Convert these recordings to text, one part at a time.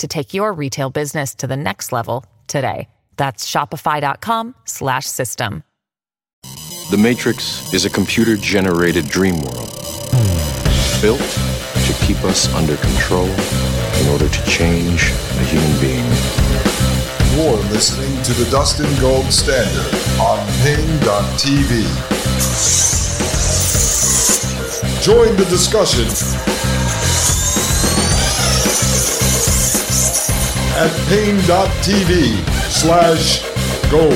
to take your retail business to the next level today. That's shopify.com slash system. The Matrix is a computer generated dream world built to keep us under control in order to change a human being. You're listening to the Dustin Gold Standard on Paine.tv. Join the discussion at paine.tv slash gold.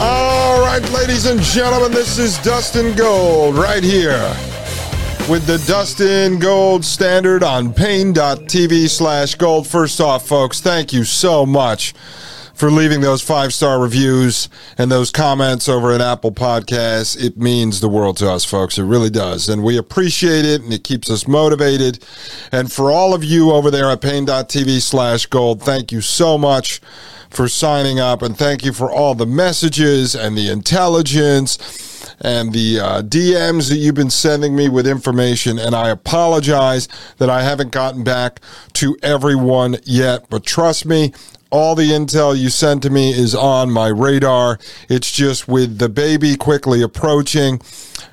All right, ladies and gentlemen, this is Dustin Gold right here with the Dustin Gold Standard on paine.tv slash gold. First off, folks, thank you so much for leaving those five star reviews and those comments over at Apple Podcasts. It means the world to us, folks. It really does. And we appreciate it and it keeps us motivated. And for all of you over there at paine.tv slash gold, thank you so much for signing up and thank you for all the messages and the intelligence and the uh, DMs that you've been sending me with information. And I apologize that I haven't gotten back to everyone yet, but trust me, all the intel you sent to me is on my radar. It's just with the baby quickly approaching.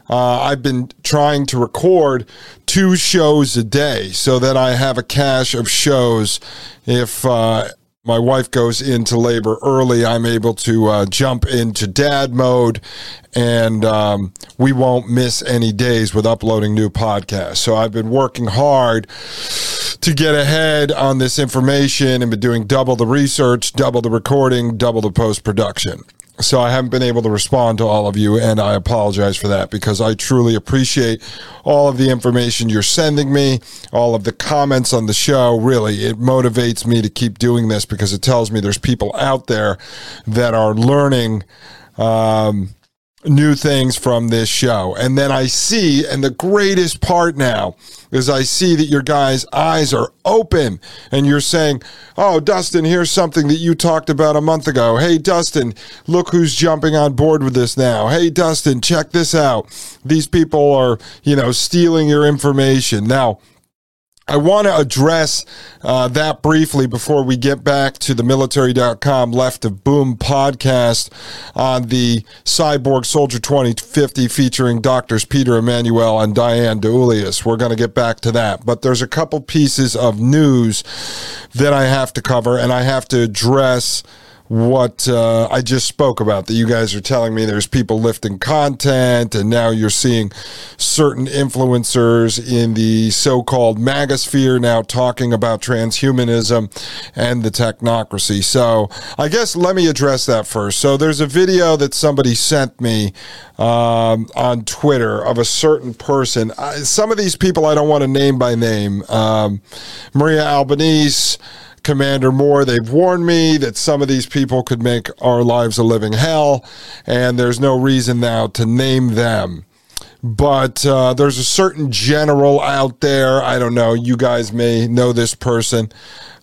Uh, I've been trying to record two shows a day so that I have a cache of shows if uh, my wife goes into labor early, I'm able to uh, jump into dad mode and um, we won't miss any days with uploading new podcasts. So I've been working hard to get ahead on this information and been doing double the research, double the recording, double the post production. So I haven't been able to respond to all of you, and I apologize for that because I truly appreciate all of the information you're sending me, all of the comments on the show. Really, it motivates me to keep doing this because it tells me there's people out there that are learning um, new things from this show. And then I see, and the greatest part now is I see that your guys' eyes are open and you're saying, Oh, Dustin, here's something that you talked about a month ago. Hey, Dustin, look who's jumping on board with this now. Hey, Dustin, check this out. These people are, you know, stealing your information. Now, I want to address uh, that briefly before we get back to the military.com left of boom podcast on the Cyborg Soldier 2050 featuring doctors Peter Emanuel and Diane DiEuliis. We're going to get back to that. But there's a couple pieces of news that I have to cover and I have to address what uh, I just spoke about that you guys are telling me there's people lifting content, and now you're seeing certain influencers in the so called magosphere now talking about transhumanism and the technocracy. So I guess let me address that first. So there's a video that somebody sent me um, on Twitter of a certain person. I, some of these people I don't want to name by name. Um, Maria Albanese. Commander Moore, they've warned me that some of these people could make our lives a living hell, and there's no reason now to name them. But uh, there's a certain general out there. I don't know. You guys may know this person.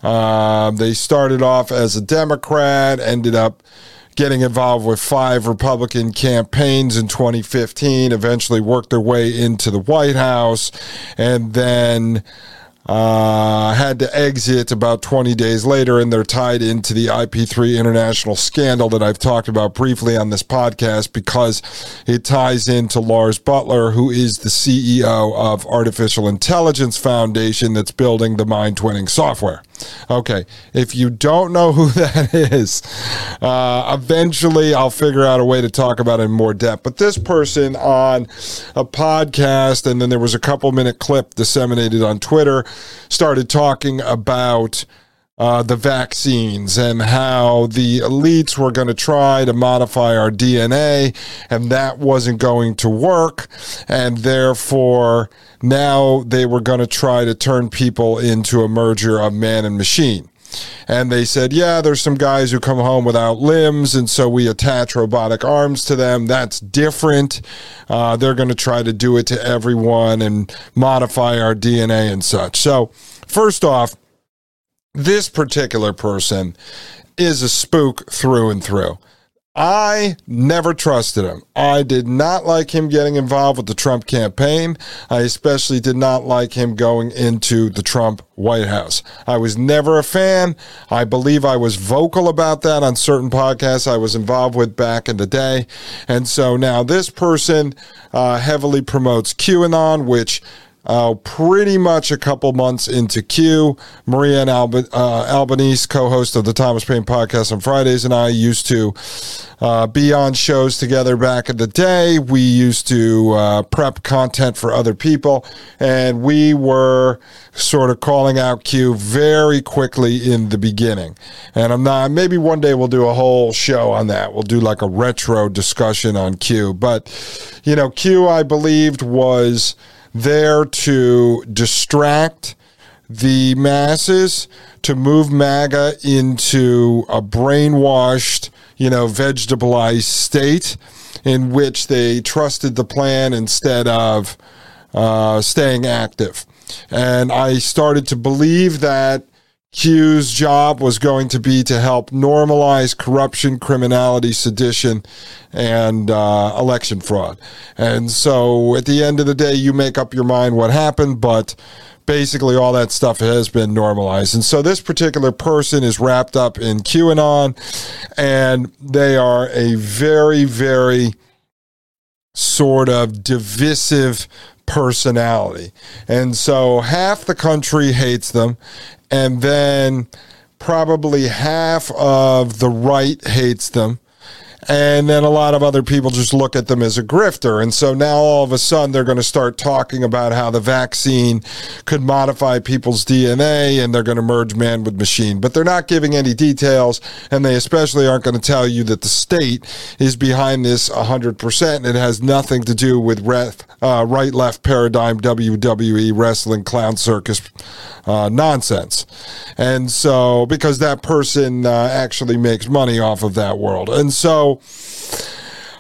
Uh, they started off as a Democrat, ended up getting involved with five Republican campaigns in 2015, eventually worked their way into the White House, and then uh, had to exit about 20 days later, and they're tied into the IP3 international scandal that I've talked about briefly on this podcast because it ties into Lars Buttler, who is the CEO of Artificial Intelligence Foundation that's building the mind twinning software. Okay, if you don't know who that is, uh, eventually I'll figure out a way to talk about it in more depth. But this person on a podcast, and then there was a couple minute clip disseminated on Twitter, started talking about. Uh, the vaccines and how the elites were going to try to modify our DNA, and that wasn't going to work. And therefore, now they were going to try to turn people into a merger of man and machine. And they said, yeah, there's some guys who come home without limbs, and so we attach robotic arms to them. That's different. Uh, they're going to try to do it to everyone and modify our DNA and such. So, first off, this particular person is a spook through and through. I never trusted him. I did not like him getting involved with the Trump campaign. I especially did not like him going into the Trump White House. I was never a fan. I believe I was vocal about that on certain podcasts I was involved with back in the day. And so now this person uh, heavily promotes QAnon, which uh, pretty much a couple months into Q. Maria and Alba, uh, Albanese, co-host of the Thomas Paine podcast on Fridays, and I used to uh, be on shows together back in the day. We used to uh, prep content for other people, and we were sort of calling out Q very quickly in the beginning. And I'm not. Maybe one day we'll do a whole show on that. We'll do like a retro discussion on Q. But you know, Q, I believed was there to distract the masses, to move MAGA into a brainwashed, you know, vegetabilized state in which they trusted the plan instead of uh, staying active. And I started to believe that Q's job was going to be to help normalize corruption, criminality, sedition, and uh, election fraud. And so at the end of the day, you make up your mind what happened, but basically all that stuff has been normalized. And so this particular person is wrapped up in QAnon, and they are a very, very sort of divisive personality. And so half the country hates them, and then probably half of the right hates them. And then a lot of other people just look at them as a grifter. And so now all of a sudden they're going to start talking about how the vaccine could modify people's DNA and they're going to merge man with machine. But they're not giving any details. And they especially aren't going to tell you that the state is behind this 100%. And it has nothing to do with ref, uh, right left paradigm WWE wrestling clown circus uh, nonsense. And so, because that person uh, actually makes money off of that world. And so,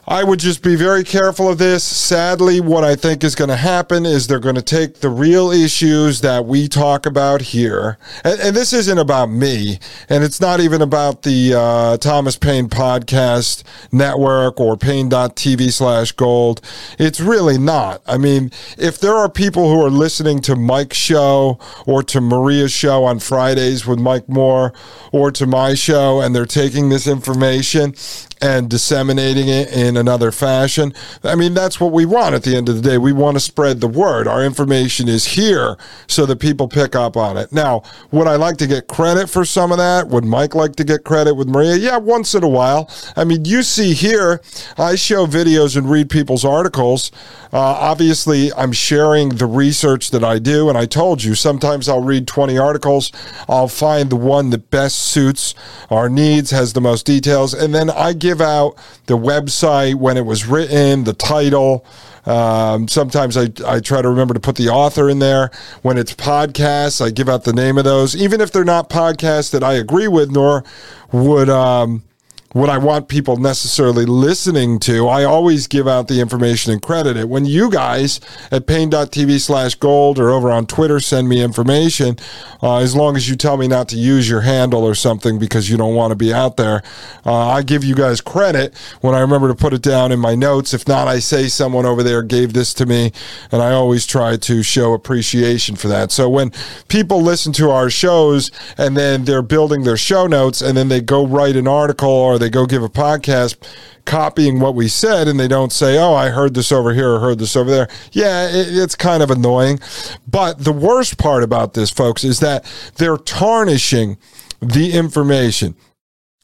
I would just be very careful of this. Sadly, what I think is going to happen is they're going to take the real issues that we talk about here, and, and this isn't about me, and it's not even about the uh, Thomas Paine Podcast Network or Paine.tv slash gold. It's really not. I mean, if there are people who are listening to Mike's show or to Maria's show on Fridays with Mike Moore or to my show, and they're taking this information and disseminating it in another fashion. I mean, that's what we want at the end of the day. We want to spread the word. Our information is here so that people pick up on it. Now, would I like to get credit for some of that? Would Mike like to get credit with Maria? Yeah, once in a while. I mean, you see here, I show videos and read people's articles. Uh, obviously, I'm sharing the research that I do, and I told you sometimes I'll read 20 articles. I'll find the one that best suits our needs, has the most details, and then I give out the website when it was written, the title. Um, sometimes I, I try to remember to put the author in there. When it's podcasts, I give out the name of those, even if they're not podcasts that I agree with, nor would um, what I want people necessarily listening to. I always give out the information and credit it. When you guys at paine.tv slash gold or over on Twitter send me information, uh, as long as you tell me not to use your handle or something because you don't want to be out there, uh, I give you guys credit when I remember to put it down in my notes. If not, I say someone over there gave this to me, and I always try to show appreciation for that. So when people listen to our shows and then they're building their show notes and then they go write an article or they go give a podcast copying what we said and they don't say, oh, I heard this over here or heard this over there. Yeah, it, it's kind of annoying. But the worst part about this, folks, is that they're tarnishing the information.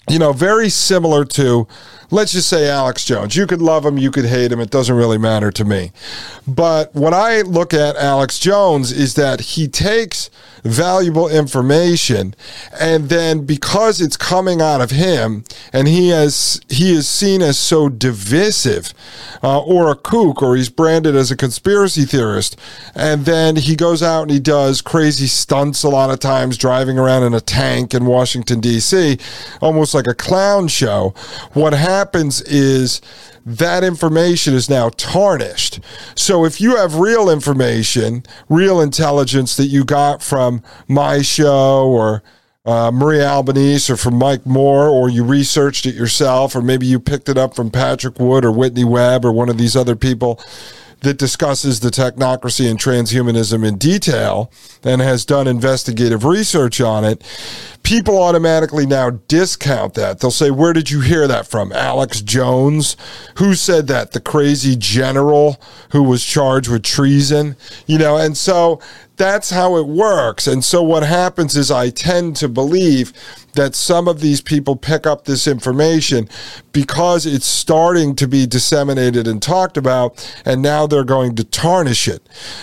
You know, very similar to let's just say Alex Jones. You could love him, you could hate him. It doesn't really matter to me. But what I look at Alex Jones is that he takes valuable information. And then because it's coming out of him and he has he is seen as so divisive uh, or a kook or he's branded as a conspiracy theorist and then he goes out and he does crazy stunts a lot of times driving around in a tank in Washington DC almost like a clown show. What happens happens is that information is now tarnished. So if you have real information, real intelligence that you got from my show or uh, Maria Albanese or from Mike Moore, or you researched it yourself, or maybe you picked it up from Patrick Wood or Whitney Webb or one of these other people that discusses the technocracy and transhumanism in detail and has done investigative research on it, people automatically now discount that. They'll say, Where did you hear that from? Alex Jones? Who said that? The crazy general who was charged with treason? You know, and so that's how it works. And so what happens is I tend to believe that some of these people pick up this information because it's starting to be disseminated and talked about, and now they're going to tarnish it.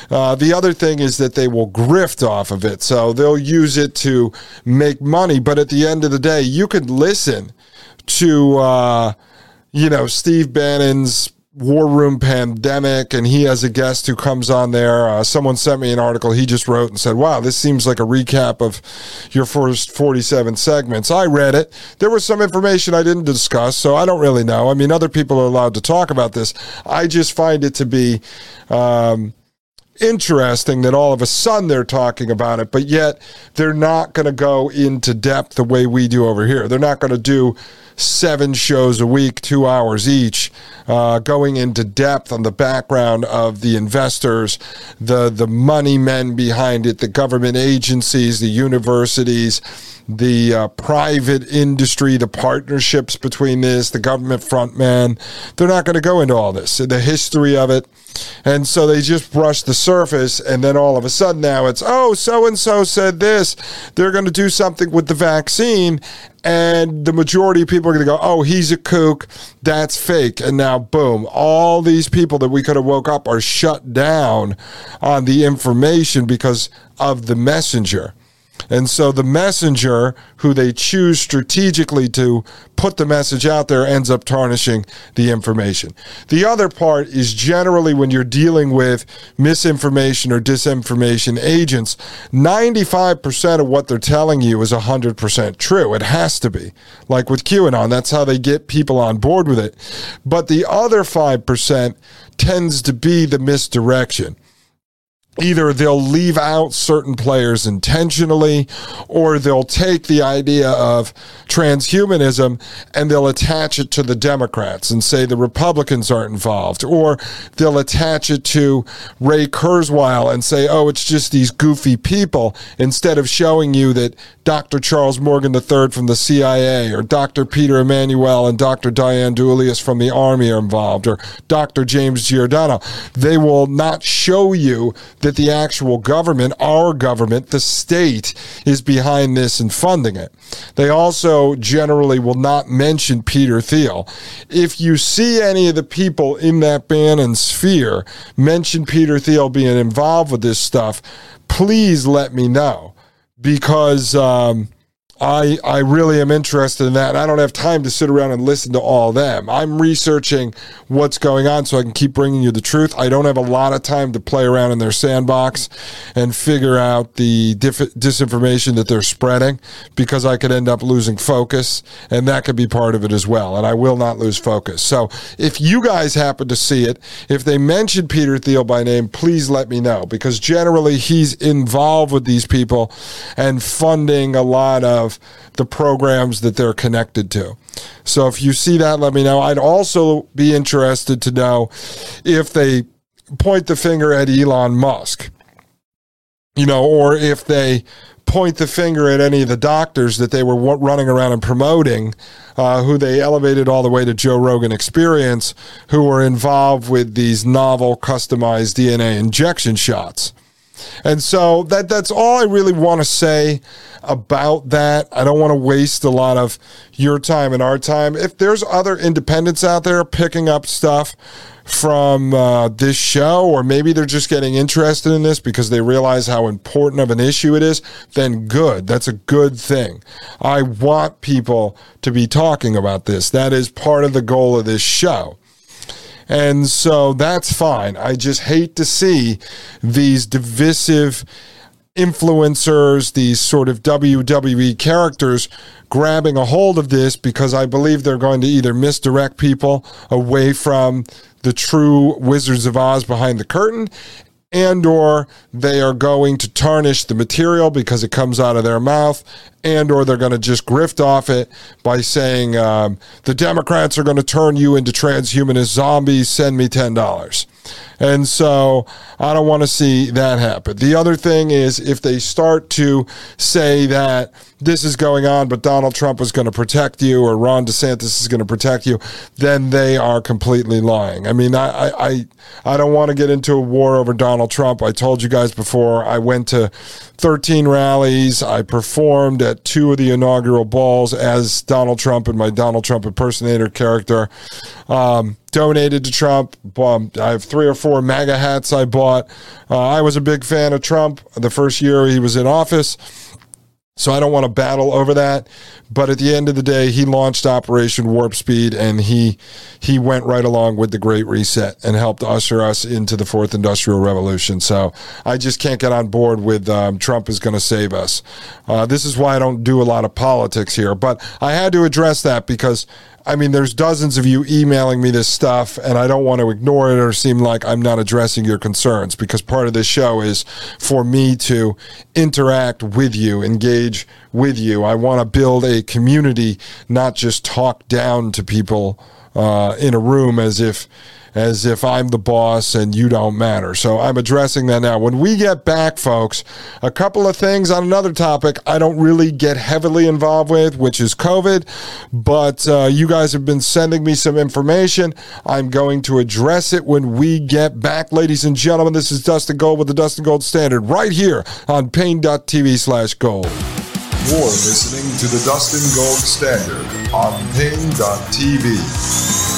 Uh, the other thing is that they will grift off of it. So they'll use it to make money. But at the end of the day, you could listen to, uh, you know, Steve Bannon's war room pandemic and he has a guest who comes on there. Uh, someone sent me an article he just wrote and said wow this seems like a recap of your first 47 segments. I read it. There was some information i didn't discuss so i don't really know. I mean other people are allowed to talk about this. I just find it to be um, interesting that all of a sudden they're talking about it, but yet they're not going to go into depth the way we do over here. They're not going to do seven shows a week, two hours each, uh, going into depth on the background of the investors, the the money men behind it, the government agencies, the universities, the uh, private industry, the partnerships between this, the government front man. They're not going to go into all this, the history of it. And so they just brush the surface, and then all of a sudden now it's, oh, so and so said this. They're going to do something with the vaccine, and the majority of people are going to go, oh, he's a kook. That's fake. And now, boom, all these people that we could have woke up are shut down on the information because of the messenger. And so the messenger, who they choose strategically to put the message out there, ends up tarnishing the information. The other part is generally when you're dealing with misinformation or disinformation agents, 95% of what they're telling you is 100% true. It has to be. Like with QAnon, that's how they get people on board with it. But the other 5% tends to be the misdirection either they'll leave out certain players intentionally or they'll take the idea of transhumanism and they'll attach it to the Democrats and say the Republicans aren't involved or they'll attach it to Ray Kurzweil and say oh it's just these goofy people instead of showing you that Dr. Charles Morgan III from the CIA or Dr. Peter Emanuel and Dr. Diane DiEuliis from the Army are involved or Dr. James Giordano they will not show you that the actual government, our government, the state, is behind this and funding it. They also generally will not mention Peter Thiel. If you see any of the people in that Bannon sphere mention Peter Thiel being involved with this stuff, please let me know because um, I I really am interested in that. I don't have time to sit around and listen to all them. I'm researching what's going on so I can keep bringing you the truth. I don't have a lot of time to play around in their sandbox and figure out the disinformation that they're spreading because I could end up losing focus, and that could be part of it as well. And I will not lose focus. So if you guys happen to see it, if they mention Peter Thiel by name, please let me know because generally he's involved with these people and funding a lot of the programs that they're connected to. So if you see that, let me know. I'd also be interested to know if they point the finger at Elon Musk, you know, or if they point the finger at any of the doctors that they were running around and promoting, uh, who they elevated all the way to Joe Rogan Experience, who were involved with these novel customized DNA injection shots. And so that that's all I really want to say about that. I don't want to waste a lot of your time and our time. If there's other independents out there picking up stuff from uh, this show, or maybe they're just getting interested in this because they realize how important of an issue it is, then good. That's a good thing. I want people to be talking about this. That is part of the goal of this show. And so that's fine. I just hate to see these divisive influencers, these sort of WWE characters grabbing a hold of this because I believe they're going to either misdirect people away from the true Wizards of Oz behind the curtain and or they are going to tarnish the material because it comes out of their mouth and or they're going to just grift off it by saying um, the democrats are going to turn you into transhumanist zombies. Send me $10 and so i don't want to see that happen. The other thing is if they start to say that this is going on but donald trump is going to protect you or ron desantis is going to protect you then they are completely lying. I mean i i i don't want to get into a war over donald trump. I told you guys before i went to 13 rallies i performed at two of the inaugural balls as Donald Trump and my Donald Trump impersonator character. Um, donated to Trump. Um, I have three or four MAGA hats I bought. Uh, I was a big fan of Trump the first year he was in office. So I don't want to battle over that, but at the end of the day, he launched Operation Warp Speed, and he he went right along with the Great Reset and helped usher us into the Fourth Industrial Revolution. So I just can't get on board with um, Trump is going to save us. Uh, this is why I don't do a lot of politics here, but I had to address that because I mean, there's dozens of you emailing me this stuff, and I don't want to ignore it or seem like I'm not addressing your concerns because part of this show is for me to interact with you, engage with you. I want to build a community, not just talk down to people uh, in a room as if as if I'm the boss and you don't matter. So I'm addressing that now. When we get back, folks, a couple of things on another topic I don't really get heavily involved with, which is COVID, but uh, you guys have been sending me some information. I'm going to address it when we get back. Ladies and gentlemen, this is Dustin Gold with the Dustin Gold Standard right here on Paine.tv slash gold. You're listening to the Dustin Gold Standard on Paine.tv.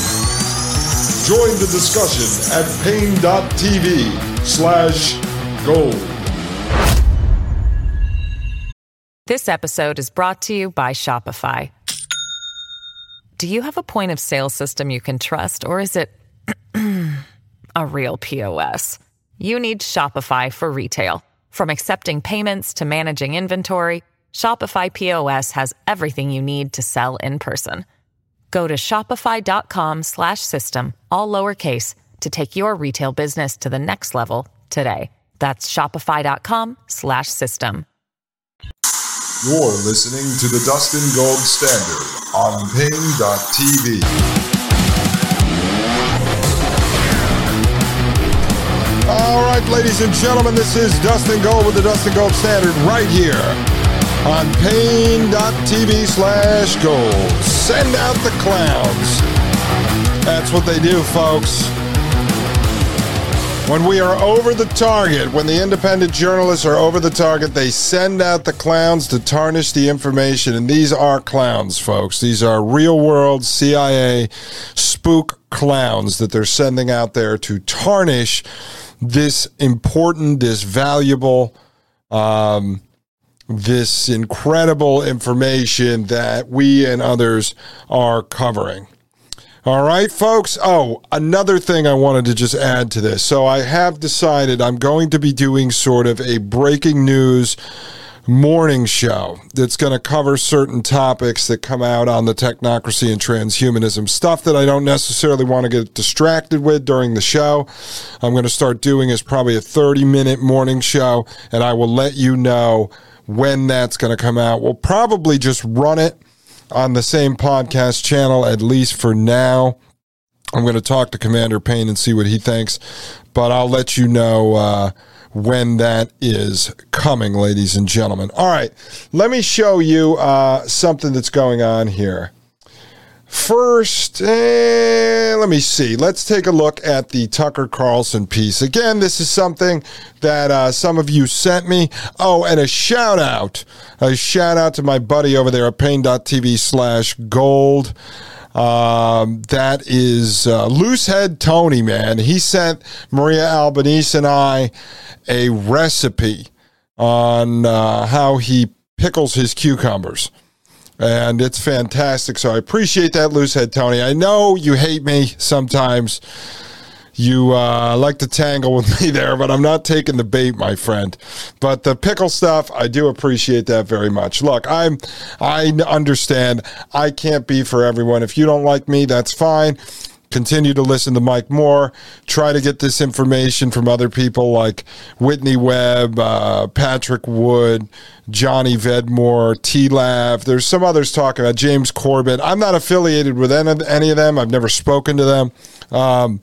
Join the discussion at paine.tv slash gold. This episode is brought to you by Shopify. Do you have a point of sale system you can trust, or is it a real POS? You need Shopify for retail. From accepting payments to managing inventory, Shopify POS has everything you need to sell in person. Go to shopify.com slash system, all lowercase, to take your retail business to the next level today. That's shopify.com slash system. You're listening to the Dustin Gold Standard on Paine.tv. All right, ladies and gentlemen, this is Dustin Gold with the Dustin Gold Standard right here on Paine.tv slash gold. Send out the clowns. That's what they do, folks. When we are over the target, when the independent journalists are over the target, they send out the clowns to tarnish the information. And these are clowns, folks. These are real world CIA spook clowns that they're sending out there to tarnish this important, this valuable, um, this incredible information that we and others are covering. All right, folks. Oh, another thing I wanted to just add to this. So I have decided I'm going to be doing sort of a breaking news morning show that's going to cover certain topics that come out on the technocracy and transhumanism stuff that I don't necessarily want to get distracted with during the show. I'm going to start doing is probably a 30 minute morning show, and I will let you know when that's going to come out. We'll probably just run it on the same podcast channel, at least for now. I'm going to talk to Commander Paine and see what he thinks, but I'll let you know uh, when that is coming, ladies and gentlemen. All right, let me show you uh, something that's going on here. First, eh, let me see. Let's take a look at the Tucker Carlson piece. Again, this is something that uh, some of you sent me. Oh, and a shout out, a shout out to my buddy over there at paine.tv slash gold. Um, that is uh, Loosehead Tony, man. He sent Maria Albanese and I a recipe on uh, how he pickles his cucumbers and it's fantastic. So I appreciate that, Loosehead Tony. I know you hate me sometimes. You uh, like to tangle with me there, but I'm not taking the bait, my friend. But the pickle stuff, I do appreciate that very much. Look, I'm, I understand. I can't be for everyone. If you don't like me, that's fine continue to listen to Mike Moore. Try to get this information from other people like Whitney Webb, uh, Patrick Wood, Johnny Vedmore, T Lav. There's some others talking about James Corbett. I'm not affiliated with any of them. I've never spoken to them. Um,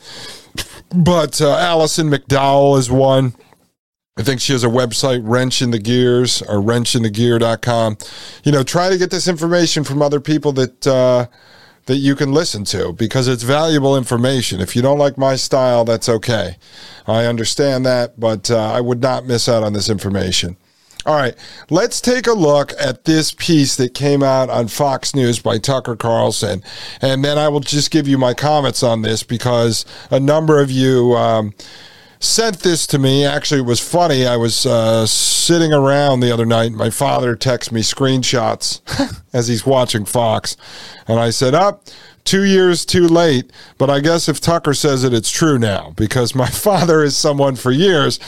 but uh, Alison McDowell is one. I think she has a website, Wrench in the Gears or wrenchinthegear.com. You know, try to get this information from other people that, uh, that you can listen to because it's valuable information. If you don't like my style, that's okay. I understand that, but uh, I would not miss out on this information. All right, let's take a look at this piece that came out on Fox News by Tucker Carlson. And then I will just give you my comments on this because a number of you. Um, sent this to me. Actually, it was funny. I was uh, sitting around the other night. My father texted me screenshots as he's watching Fox. And I said, Up, oh, two years too late. But I guess if Tucker says it, it's true now because my father is someone for years.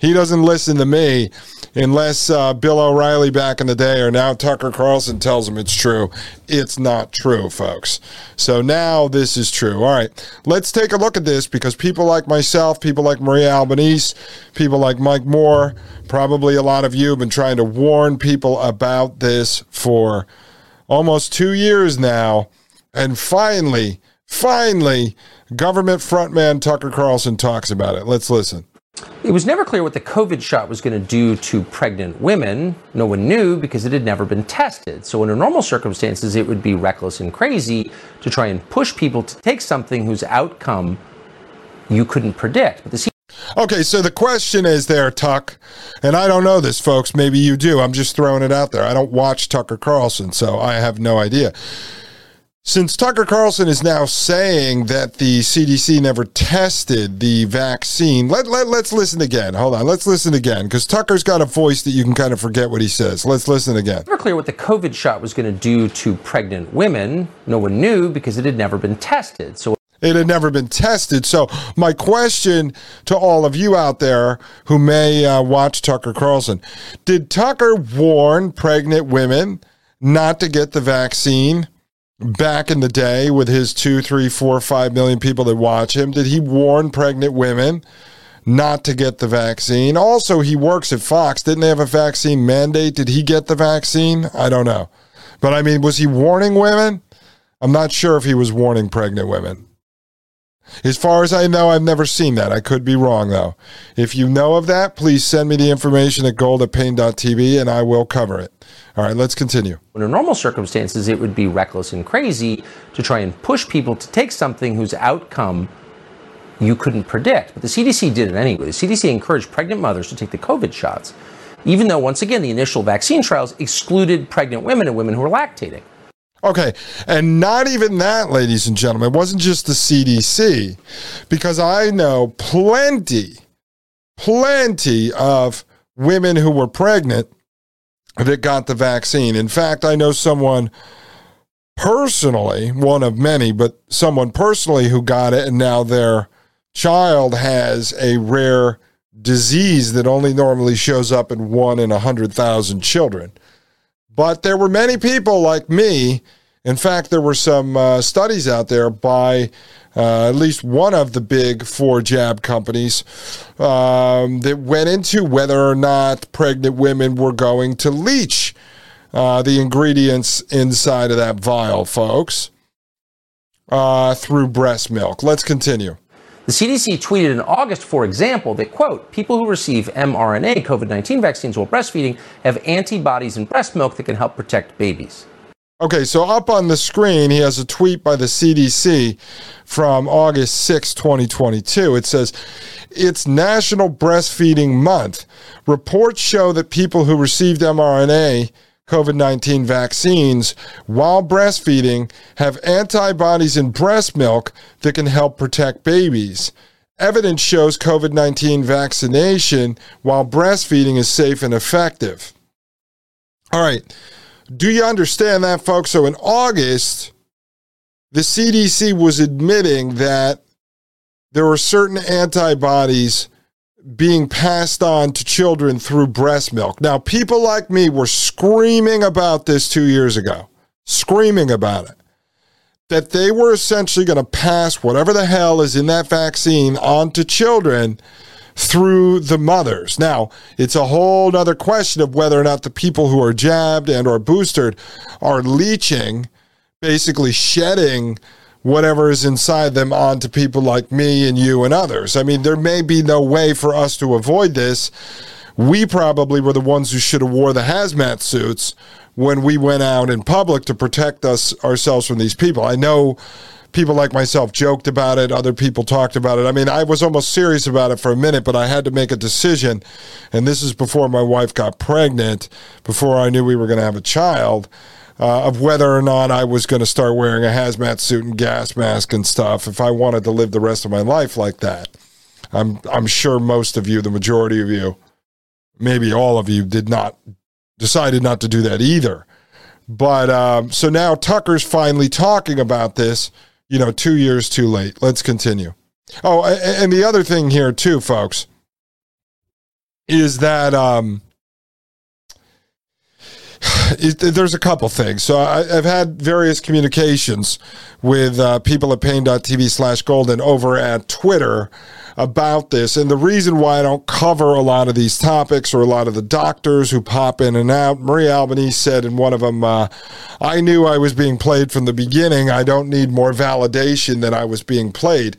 He doesn't listen to me unless uh, Bill O'Reilly back in the day or now Tucker Carlson tells him it's true. It's not true, folks. So now this is true. All right, let's take a look at this because people like myself, people like Maria Albanese, people like Mike Moore, probably a lot of you have been trying to warn people about this for almost two years now. And finally, finally, government frontman Tucker Carlson talks about it. Let's listen. It was never clear what the COVID shot was going to do to pregnant women. No one knew because it had never been tested. So, under normal circumstances, it would be reckless and crazy to try and push people to take something whose outcome you couldn't predict. But the Okay, so the question is there, Tuck, and I don't know this, folks. Maybe you do. I'm just throwing it out there. I don't watch Tucker Carlson, so I have no idea. Since Tucker Carlson is now saying that the CDC never tested the vaccine, let, let, let's listen again. Hold on. Let's listen again because Tucker's got a voice that you can kind of forget what he says. Let's listen again. Never clear what the COVID shot was going to do to pregnant women. No one knew because it had never been tested. So it had never been tested. So, my question to all of you out there who may uh, watch Tucker Carlson did Tucker warn pregnant women not to get the vaccine back in the day with his two, three, four, five million people that watch him? Did he warn pregnant women not to get the vaccine? Also, he works at Fox. Didn't they have a vaccine mandate? Did he get the vaccine? I don't know. But I mean, was he warning women? I'm not sure if he was warning pregnant women. As far as I know, I've never seen that. I could be wrong, though. If you know of that, please send me the information at gold at paine.tv and I will cover it. All right, let's continue. Under normal circumstances, it would be reckless and crazy to try and push people to take something whose outcome you couldn't predict. But the CDC did it anyway. The CDC encouraged pregnant mothers to take the COVID shots, even though, once again, the initial vaccine trials excluded pregnant women and women who were lactating. Okay, and not even that, ladies and gentlemen. It wasn't just the CDC, because I know plenty, plenty of women who were pregnant that got the vaccine. In fact, I know someone personally, one of many, but someone personally who got it, and now their child has a rare disease that only normally shows up in one in a hundred thousand children. But there were many people like me. In fact, there were some uh, studies out there by uh, at least one of the big four jab companies um, that went into whether or not pregnant women were going to leach uh, the ingredients inside of that vial, folks, uh, through breast milk. Let's continue. The CDC tweeted in August, for example, that, quote, people who receive mRNA COVID 19 vaccines while breastfeeding have antibodies in breast milk that can help protect babies. Okay, so up on the screen, he has a tweet by the CDC from August 6, 2022. It says, It's National Breastfeeding Month. Reports show that people who received mRNA COVID 19 vaccines while breastfeeding have antibodies in breast milk that can help protect babies. Evidence shows COVID 19 vaccination while breastfeeding is safe and effective. All right. Do you understand that, folks? So in August, the CDC was admitting that there were certain antibodies being passed on to children through breast milk. Now, people like me were screaming about this two years ago, screaming about it, that they were essentially going to pass whatever the hell is in that vaccine on to children through the mothers. Now, it's a whole other question of whether or not the people who are jabbed and or boosted are leaching, basically shedding whatever is inside them onto people like me and you and others. I mean, there may be no way for us to avoid this. We probably were the ones who should have wore the hazmat suits when we went out in public to protect us ourselves from these people. I know people like myself joked about it, other people talked about it. I mean, I was almost serious about it for a minute, but I had to make a decision. And this is before my wife got pregnant, before I knew we were going to have a child uh, of whether or not I was going to start wearing a hazmat suit and gas mask and stuff if I wanted to live the rest of my life like that. I'm I'm sure most of you, the majority of you, maybe all of you, did not decided not to do that either. But um, so now Tucker's finally talking about this. You know, two years too late. Let's continue. Oh, and the other thing here too, folks, is that um, there's a couple things. So I, have had various communications with uh, people at paine.tv slash golden over at Twitter about this. And the reason why I don't cover a lot of these topics or a lot of the doctors who pop in and out, Marie Albanese said in one of them, uh, I knew I was being played from the beginning. I don't need more validation that I was being played.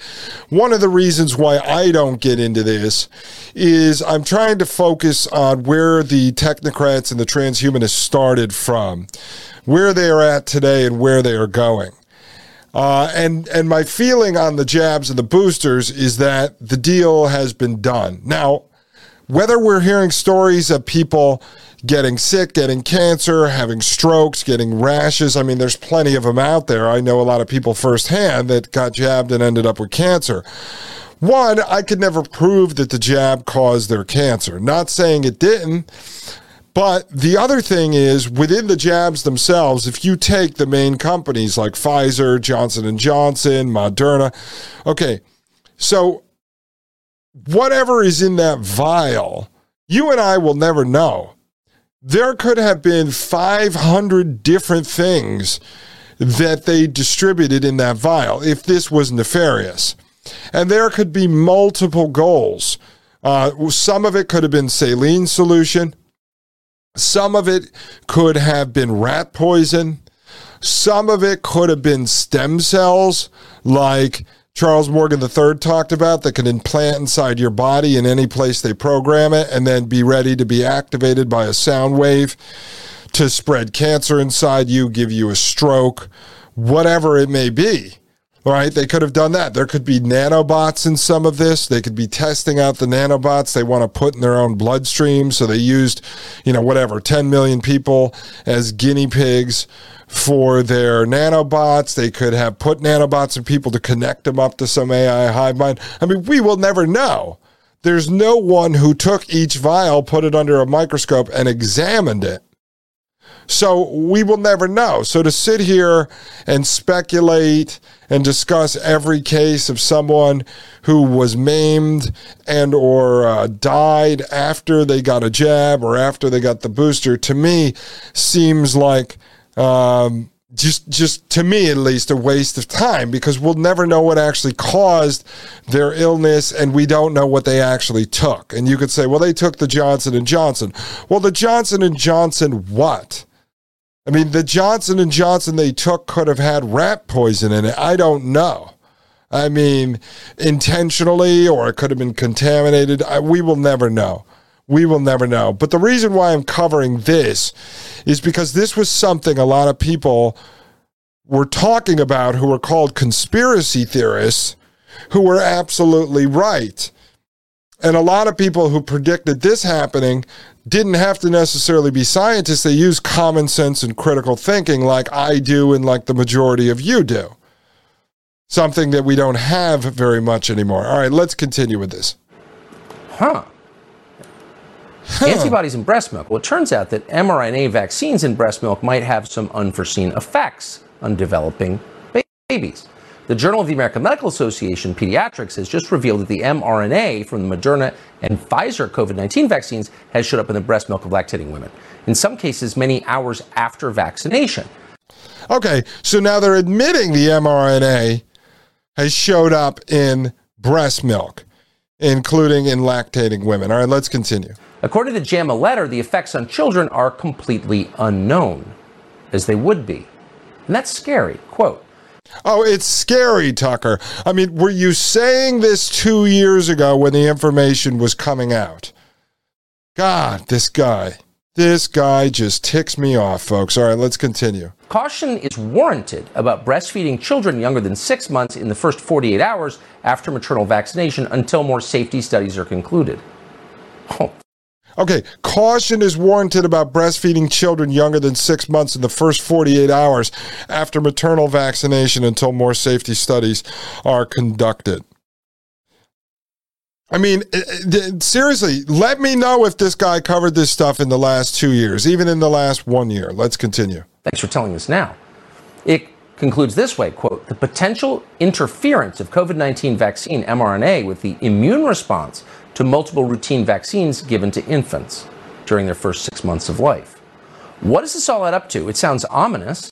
One of the reasons why I don't get into this is I'm trying to focus on where the technocrats and the transhumanists started from, where they are at today, and where they are going. Uh, and and my feeling on the jabs and the boosters is that the deal has been done. Now, whether we're hearing stories of people getting sick, getting cancer, having strokes, getting rashes, I mean, there's plenty of them out there. I know a lot of people firsthand that got jabbed and ended up with cancer. One, I could never prove that the jab caused their cancer. Not saying it didn't, but the other thing is within the jabs themselves, if you take the main companies like Pfizer, Johnson and Johnson, Moderna, okay, so whatever is in that vial, you and I will never know. There could have been 500 different things that they distributed in that vial if this was nefarious. And there could be multiple goals. Uh, some of it could have been saline solution. Some of it could have been rat poison. Some of it could have been stem cells, like Charles Morgan III talked about, that can implant inside your body in any place they program it and then be ready to be activated by a sound wave to spread cancer inside you, give you a stroke, whatever it may be right? They could have done that. There could be nanobots in some of this. They could be testing out the nanobots they want to put in their own bloodstream. So they used, you know, whatever, 10 million people as guinea pigs for their nanobots. They could have put nanobots in people to connect them up to some AI hive mind. I mean, we will never know. There's no one who took each vial, put it under a microscope, and examined it so we will never know. So to sit here and speculate and discuss every case of someone who was maimed and or uh, died after they got a jab or after they got the booster to me seems like um, just just to me at least a waste of time because we'll never know what actually caused their illness and we don't know what they actually took. And you could say well they took the Johnson and Johnson. Well the Johnson and Johnson what I mean, the Johnson and Johnson they took could have had rat poison in it. I don't know. I mean, intentionally, or it could have been contaminated. I, we will never know. We will never know. But the reason why I'm covering this is because this was something a lot of people were talking about who were called conspiracy theorists who were absolutely right. And a lot of people who predicted this happening didn't have to necessarily be scientists. They used common sense and critical thinking like I do and like the majority of you do. Something that we don't have very much anymore. All right, let's continue with this. Huh. Antibodies in breast milk. Well, it turns out that mRNA vaccines in breast milk might have some unforeseen effects on developing babies. The Journal of the American Medical Association Pediatrics has just revealed that the mRNA from the Moderna and Pfizer COVID 19 vaccines has showed up in the breast milk of lactating women, in some cases, many hours after vaccination. Okay, so now they're admitting the mRNA has showed up in breast milk, including in lactating women. All right, let's continue. According to the JAMA letter, the effects on children are completely unknown, as they would be. And that's scary. Quote, Oh, it's scary, Tucker. I mean, were you saying this two years ago when the information was coming out? God, this guy. This guy just ticks me off, folks. All right, let's continue. Caution is warranted about breastfeeding children younger than six months in the first 48 hours after maternal vaccination until more safety studies are concluded. Oh, Okay, caution is warranted about breastfeeding children younger than six months in the first 48 hours after maternal vaccination until more safety studies are conducted. I mean, eh, eh, seriously, let me know if this guy covered this stuff in the last two years, even in the last one year. Let's continue. Thanks for telling us now. It concludes this way quote the potential interference of covid-19 vaccine mrna with the immune response to multiple routine vaccines given to infants during their first six months of life. What does this all add up to? It sounds ominous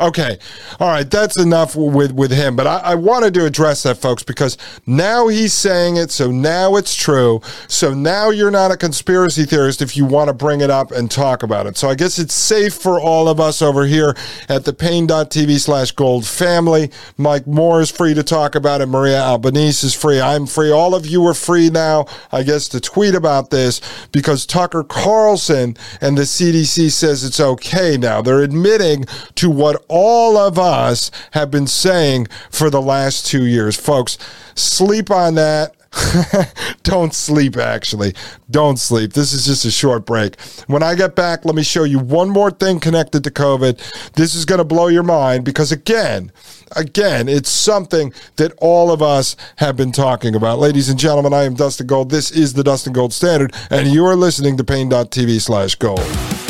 Okay. All right. That's enough with, with him. But I, I wanted to address that, folks, because now he's saying it. So now it's true. So now you're not a conspiracy theorist if you want to bring it up and talk about it. So I guess it's safe for all of us over here at the paine.tv slash gold family. Mike Moore is free to talk about it. Maria Albanese is free. I'm free. All of you are free now, I guess, to tweet about this because Tucker Carlson and the CDC says it's okay now. They're admitting to what all of us have been saying for the last two years. Folks, sleep on that. Don't sleep, actually. Don't sleep. This is just a short break. When I get back, let me show you one more thing connected to COVID. This is going to blow your mind because, again, again, it's something that all of us have been talking about. Ladies and gentlemen, I am Dustin Gold. This is the Dustin Gold Standard, and you are listening to Paine.tv slash gold.